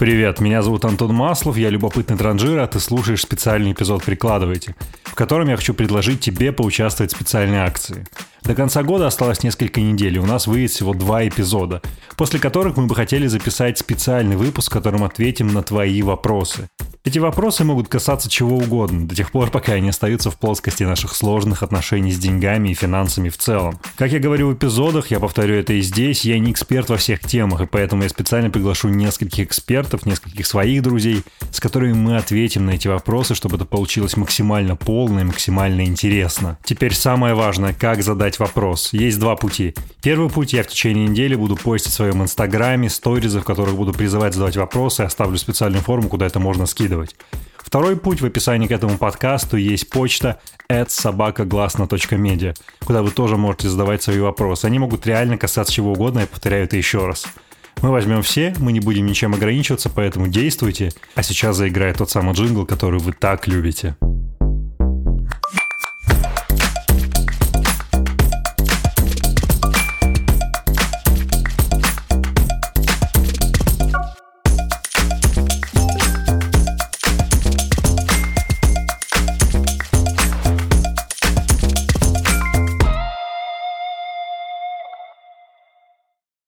Привет, меня зовут Антон Маслов, я любопытный транжир, а ты слушаешь специальный эпизод «Прикладывайте», в котором я хочу предложить тебе поучаствовать в специальной акции. До конца года осталось несколько недель, и у нас выйдет всего два эпизода, после которых мы бы хотели записать специальный выпуск, в котором ответим на твои вопросы. Эти вопросы могут касаться чего угодно, до тех пор, пока они остаются в плоскости наших сложных отношений с деньгами и финансами в целом. Как я говорю в эпизодах, я повторю это и здесь, я не эксперт во всех темах, и поэтому я специально приглашу нескольких экспертов, нескольких своих друзей, с которыми мы ответим на эти вопросы, чтобы это получилось максимально полно и максимально интересно. Теперь самое важное, как задать вопрос. Есть два пути. Первый путь я в течение недели буду постить в своем инстаграме, сторизы, в которых буду призывать задавать вопросы, оставлю специальную форму, куда это можно скидывать скидывать. Второй путь в описании к этому подкасту есть почта собакагласно.медиа, куда вы тоже можете задавать свои вопросы. Они могут реально касаться чего угодно, я повторяю это еще раз. Мы возьмем все, мы не будем ничем ограничиваться, поэтому действуйте. А сейчас заиграет тот самый джингл, который вы так любите.